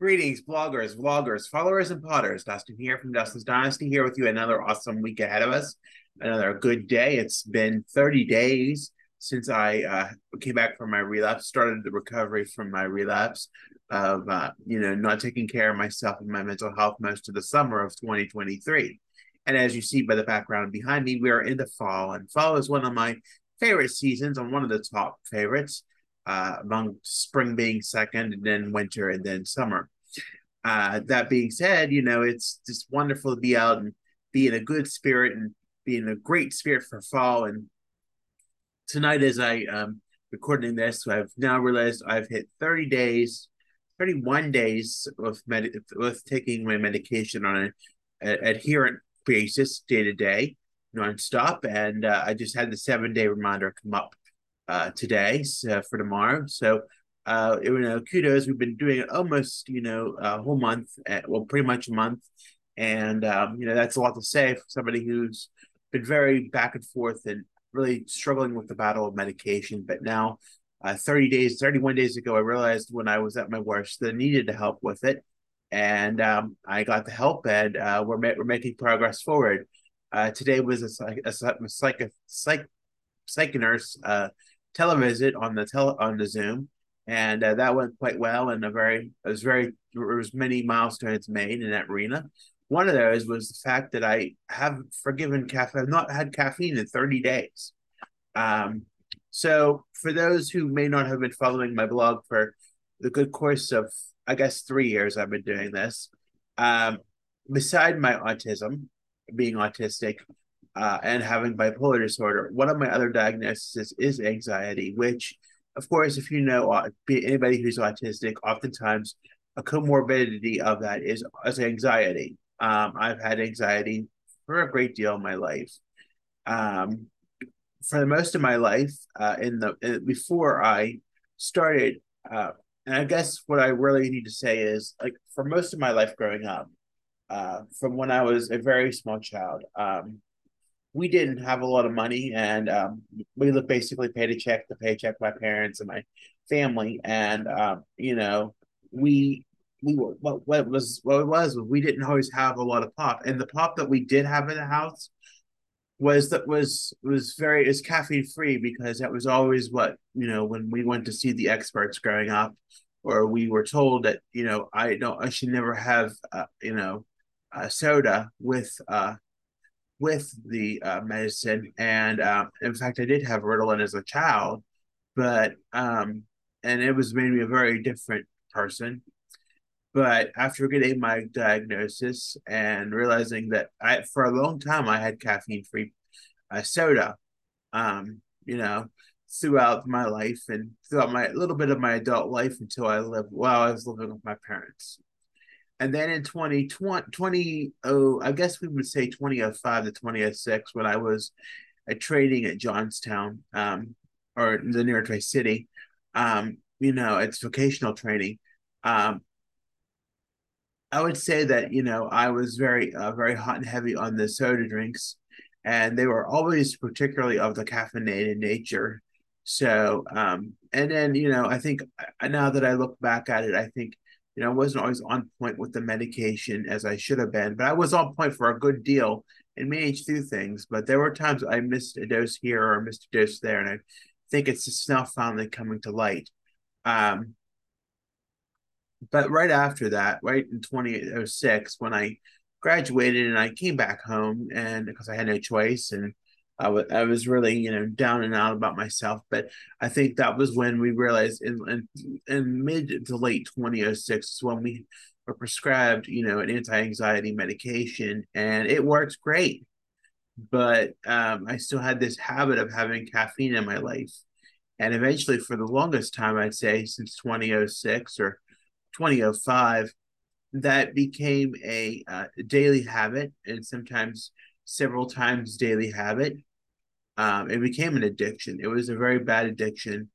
Greetings, bloggers, vloggers, followers, and potters. Dustin here from Dustin's Dynasty here with you. Another awesome week ahead of us. Another good day. It's been 30 days since I uh, came back from my relapse, started the recovery from my relapse of, uh, you know, not taking care of myself and my mental health most of the summer of 2023. And as you see by the background behind me, we are in the fall, and fall is one of my favorite seasons and one of the top favorites uh, among spring being second, and then winter, and then summer. Uh, that being said, you know, it's just wonderful to be out and be in a good spirit and be in a great spirit for fall. And tonight, as I um recording this, I've now realized I've hit 30 days, 31 days with med- with taking my medication on an adherent basis, day to day, nonstop. And uh, I just had the seven day reminder come up uh, today so for tomorrow. So, uh, you know, kudos. We've been doing it almost, you know, a whole month, at, well, pretty much a month. And, um, you know, that's a lot to say for somebody who's been very back and forth and really struggling with the battle of medication. But now, uh, 30 days, 31 days ago, I realized when I was at my worst that I needed to help with it. And um, I got the help, and uh, we're, ma- we're making progress forward. Uh, today was a, a, a, a psych, psych, psych nurse uh, televisit on the tele on the Zoom, and uh, that went quite well. And a very it was very there was many milestones made in that arena. One of those was the fact that I have forgiven caffeine. I've not had caffeine in thirty days. Um, so for those who may not have been following my blog for the good course of I guess three years, I've been doing this. Um, beside my autism, being autistic, uh, and having bipolar disorder. One of my other diagnoses is anxiety, which, of course, if you know uh, anybody who's autistic, oftentimes a comorbidity of that is, is anxiety. Um, I've had anxiety for a great deal of my life. Um, for the most of my life, uh, in the in, before I started, uh, and I guess what I really need to say is like for most of my life growing up, uh, from when I was a very small child, um, we didn't have a lot of money, and um, we basically paid a check to paycheck my parents and my family, and um, you know, we we were what what was what it was we didn't always have a lot of pop, and the pop that we did have in the house was that was was very is caffeine free because that was always what you know when we went to see the experts growing up or we were told that you know i don't i should never have uh, you know a soda with uh with the uh, medicine, and um, in fact, I did have Ritalin as a child, but um, and it was made me a very different person. But after getting my diagnosis and realizing that I, for a long time, I had caffeine free uh, soda, um, you know, throughout my life and throughout my little bit of my adult life until I lived while I was living with my parents. And then in 2020, 20, oh, I guess we would say 2005 to 2006, when I was uh, trading at Johnstown um, or the near Tri City, um, you know, it's vocational training. Um, I would say that, you know, I was very, uh, very hot and heavy on the soda drinks, and they were always particularly of the caffeinated nature. So, um, and then, you know, I think uh, now that I look back at it, I think you know, I wasn't always on point with the medication as I should have been, but I was on point for a good deal and managed through things. But there were times I missed a dose here or missed a dose there, and I think it's just now finally coming to light. Um, but right after that, right in 2006, when I graduated and I came back home, and because I had no choice, and I, was really, you know, down and out about myself. But I think that was when we realized in, in, in mid to late 2006 when we were prescribed, you know, an anti-anxiety medication and it works great. But um, I still had this habit of having caffeine in my life. And eventually, for the longest time, I'd say since 2006 or 2005, that became a uh, daily habit and sometimes several times daily habit um, it became an addiction. It was a very bad addiction.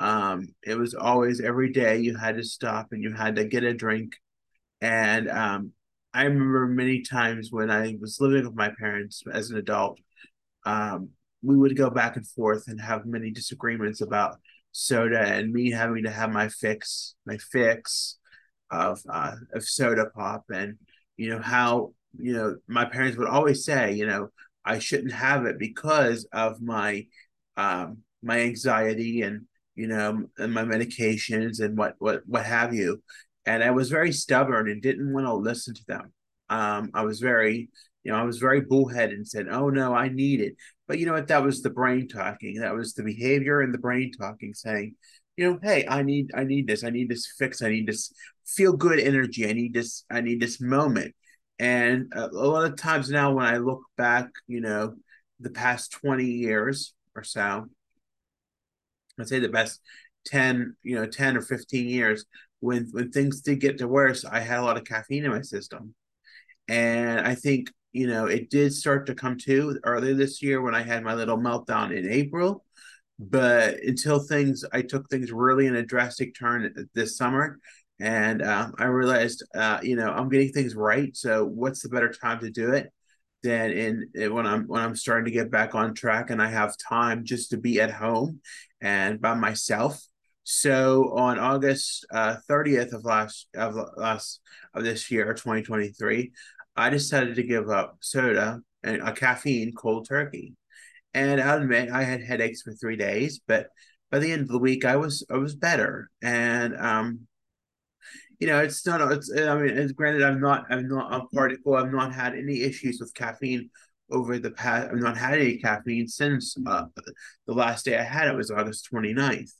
Um, it was always every day you had to stop and you had to get a drink. And um, I remember many times when I was living with my parents as an adult, um, we would go back and forth and have many disagreements about soda and me having to have my fix, my fix. of uh, of soda pop, and you know how you know my parents would always say, you know, I shouldn't have it because of my um, my anxiety and you know and my medications and what what what have you. And I was very stubborn and didn't want to listen to them. Um, I was very you know, I was very bullheaded and said, "Oh no, I need it." But you know what? That was the brain talking. That was the behavior and the brain talking, saying, "You know, hey, I need, I need this. I need this fix. I need this feel good energy. I need this. I need this moment." And a, a lot of times now, when I look back, you know, the past twenty years or so, I'd say the best ten, you know, ten or fifteen years, when when things did get to worse, I had a lot of caffeine in my system. And I think you know, it did start to come to earlier this year when I had my little meltdown in April. But until things, I took things really in a drastic turn this summer. And um, I realized, uh, you know, I'm getting things right. So what's the better time to do it than in, in when I'm when I'm starting to get back on track and I have time just to be at home and by myself. So on August uh, 30th of last of last of this year, 2023, I decided to give up soda and a caffeine cold turkey. And I'll admit I had headaches for three days, but by the end of the week I was I was better. And um, you know, it's not it's I mean, it's granted I'm not I'm not a particle, I've not had any issues with caffeine over the past I've not had any caffeine since uh, the last day I had it was August 29th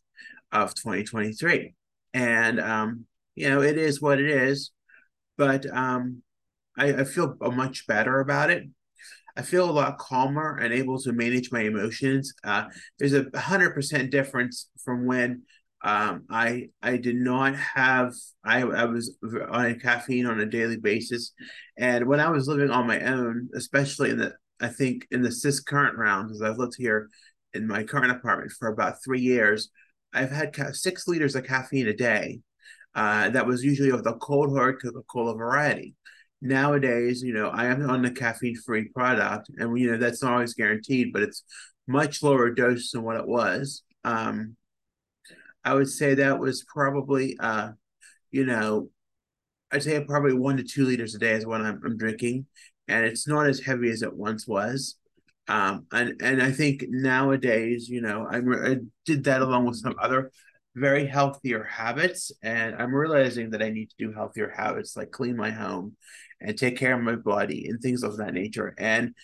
of 2023. And um, you know, it is what it is. But um I, I feel much better about it. I feel a lot calmer and able to manage my emotions. Uh, there's a hundred percent difference from when um, I I did not have I I was on caffeine on a daily basis, and when I was living on my own, especially in the I think in the cis current round, as I've lived here in my current apartment for about three years, I've had ca- six liters of caffeine a day. Uh, that was usually with a cold hard Coca Cola variety nowadays, you know, I am on the caffeine free product, and you know that's not always guaranteed, but it's much lower dose than what it was. Um, I would say that was probably, uh, you know, I'd say probably one to two liters a day is what I'm, I'm drinking, and it's not as heavy as it once was. Um, and and I think nowadays, you know, I, I did that along with some other very healthier habits and i'm realizing that i need to do healthier habits like clean my home and take care of my body and things of that nature. And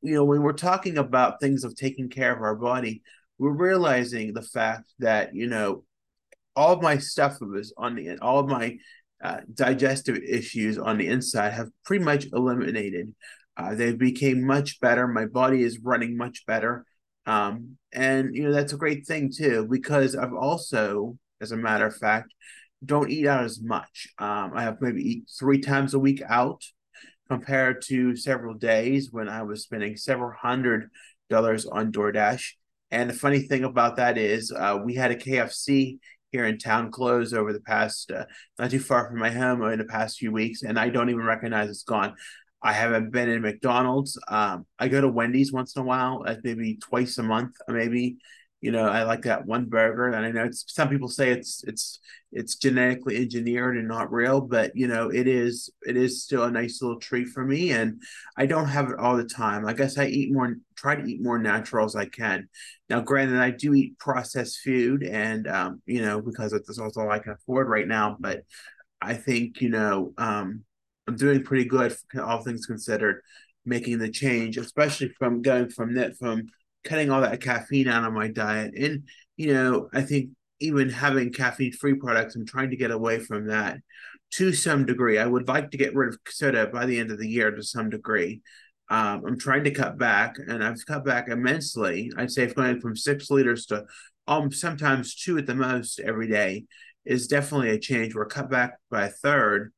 you know, when we're talking about things of taking care of our body, we're realizing the fact that you know all my stuff was on the all of my uh, digestive issues on the inside have pretty much eliminated. Uh, they became much better. My body is running much better. Um, and you know that's a great thing too because I've also, as a matter of fact, don't eat out as much. Um, I have maybe eat three times a week out compared to several days when I was spending several hundred dollars on DoorDash. And the funny thing about that is, uh, we had a KFC here in town close over the past, uh, not too far from my home, in the past few weeks, and I don't even recognize it's gone. I haven't been in McDonald's. Um, I go to Wendy's once in a while, like maybe twice a month, maybe you know i like that one burger and i know it's some people say it's it's it's genetically engineered and not real but you know it is it is still a nice little treat for me and i don't have it all the time. I guess i eat more try to eat more natural as i can. Now granted i do eat processed food and um you know because that's also all i can afford right now but i think you know um i'm doing pretty good all things considered making the change especially from going from that from cutting all that caffeine out of my diet. And, you know, I think even having caffeine free products, I'm trying to get away from that to some degree. I would like to get rid of soda by the end of the year to some degree. Um, I'm trying to cut back, and I've cut back immensely. I'd say going from six liters to um sometimes two at the most every day is definitely a change. We're cut back by a third,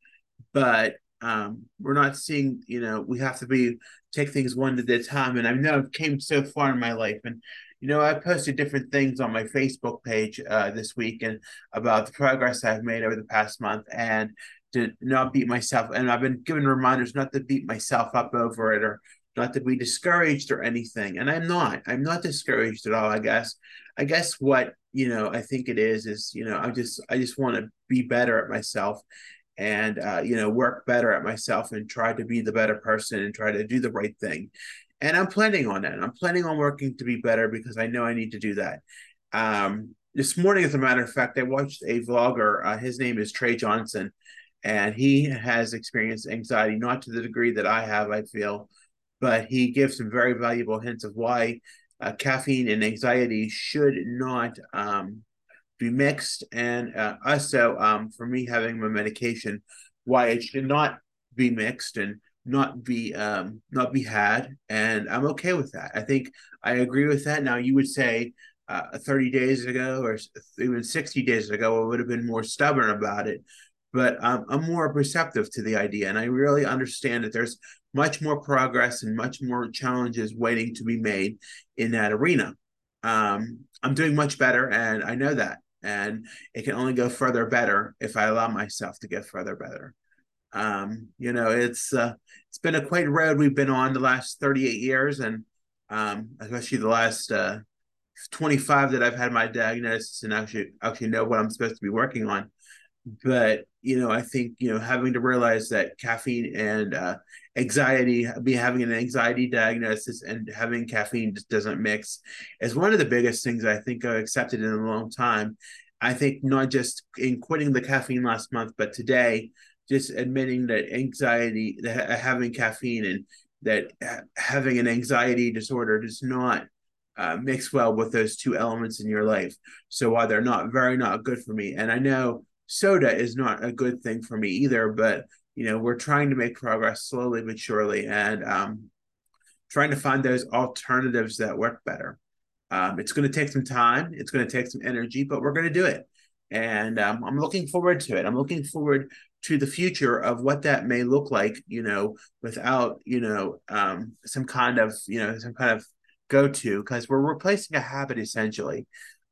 but um, we're not seeing. You know, we have to be take things one at a time. And I know I've came so far in my life. And, you know, I posted different things on my Facebook page uh, this week and about the progress I've made over the past month and to not beat myself. And I've been given reminders not to beat myself up over it or not to be discouraged or anything. And I'm not. I'm not discouraged at all, I guess. I guess what, you know, I think it is is, you know, I just I just want to be better at myself and uh, you know work better at myself and try to be the better person and try to do the right thing. And i'm planning on that. I'm planning on working to be better because i know i need to do that. Um, this morning as a matter of fact i watched a vlogger uh, his name is trey johnson and he has experienced anxiety not to the degree that i have i feel but he gives some very valuable hints of why uh, caffeine and anxiety should not um, be mixed, and uh, also um, for me having my medication, why it should not be mixed and not be um, not be had, and I'm okay with that. I think I agree with that. Now you would say uh, 30 days ago or even 60 days ago, I would have been more stubborn about it. But um, I'm more perceptive to the idea, and I really understand that there's much more progress and much more challenges waiting to be made in that arena. Um, I'm doing much better, and I know that and it can only go further better if I allow myself to get further better. Um, you know, it's uh, it's been a quite road we've been on the last 38 years, and um, especially the last uh, 25 that I've had my diagnosis and actually actually know what I'm supposed to be working on. But you know, I think you know having to realize that caffeine and uh, anxiety, be having an anxiety diagnosis and having caffeine just doesn't mix is one of the biggest things I think I've accepted in a long time. I think not just in quitting the caffeine last month, but today, just admitting that anxiety, that having caffeine and that having an anxiety disorder does not uh, mix well with those two elements in your life. So while they're not very not good for me, and I know soda is not a good thing for me either, but you know we're trying to make progress slowly but surely and um, trying to find those alternatives that work better. Um, it's going to take some time it's going to take some energy but we're going to do it. And um, i'm looking forward to it. I'm looking forward to the future of what that may look like you know without you know um, some kind of you know some kind of go to because we're replacing a habit essentially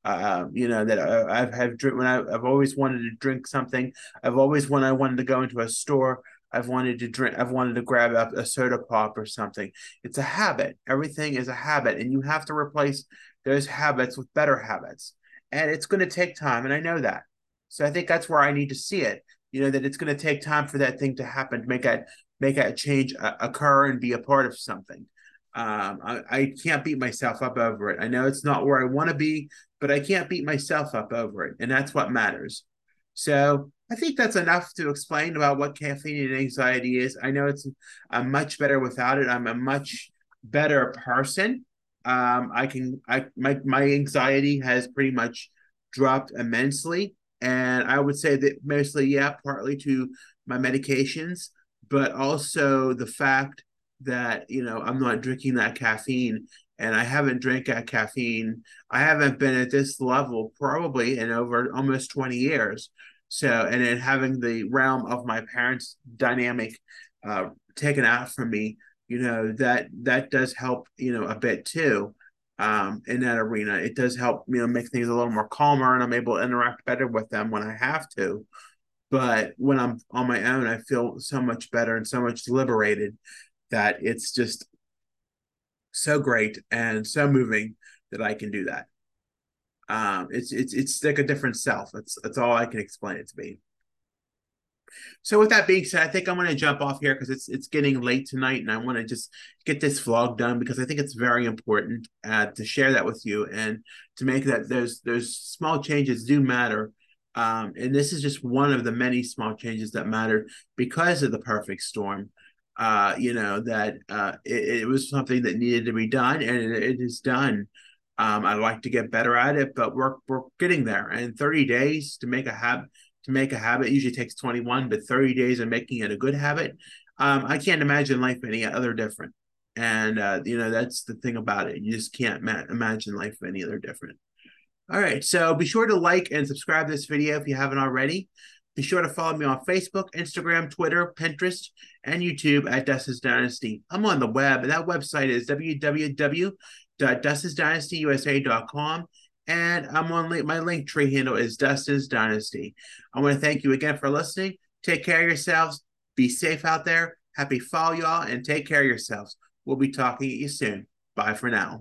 uh, you know that I, have have when I, have always wanted to drink something. I've always when I wanted to go into a store, I've wanted to drink. I've wanted to grab a, a soda pop or something. It's a habit. Everything is a habit, and you have to replace those habits with better habits. And it's going to take time, and I know that. So I think that's where I need to see it. You know that it's going to take time for that thing to happen, to make that make that change uh, occur and be a part of something. Um, I, I can't beat myself up over it. I know it's not where I want to be, but I can't beat myself up over it. And that's what matters. So I think that's enough to explain about what caffeine and anxiety is. I know it's I'm much better without it. I'm a much better person. Um, I can I my my anxiety has pretty much dropped immensely. And I would say that mostly, yeah, partly to my medications, but also the fact that you know I'm not drinking that caffeine and I haven't drank that caffeine. I haven't been at this level probably in over almost 20 years. So and then having the realm of my parents' dynamic uh, taken out from me, you know that that does help you know a bit too. Um, in that arena, it does help you know make things a little more calmer, and I'm able to interact better with them when I have to. But when I'm on my own, I feel so much better and so much liberated that it's just so great and so moving that I can do that. Um, it's it's it's like a different self. That's that's all I can explain it to be. So with that being said, I think I'm going to jump off here because it's it's getting late tonight, and I want to just get this vlog done because I think it's very important uh, to share that with you and to make that those those small changes do matter. Um, and this is just one of the many small changes that mattered because of the perfect storm uh, you know, that uh, it, it, was something that needed to be done and it, it is done. Um, I'd like to get better at it, but we're, we're getting there. And 30 days to make a habit, to make a habit usually takes 21, but 30 days of making it a good habit. Um, I can't imagine life any other different. And, uh, you know, that's the thing about it. You just can't ma- imagine life any other different. All right. So be sure to like and subscribe this video if you haven't already. Be sure to follow me on Facebook, Instagram, Twitter, Pinterest, and YouTube at Dustin's Dynasty. I'm on the web, and that website is www.dustinsdynastyusa.com. And I'm on my Linktree handle is Dustin's Dynasty. I want to thank you again for listening. Take care of yourselves. Be safe out there. Happy fall, y'all, and take care of yourselves. We'll be talking to you soon. Bye for now.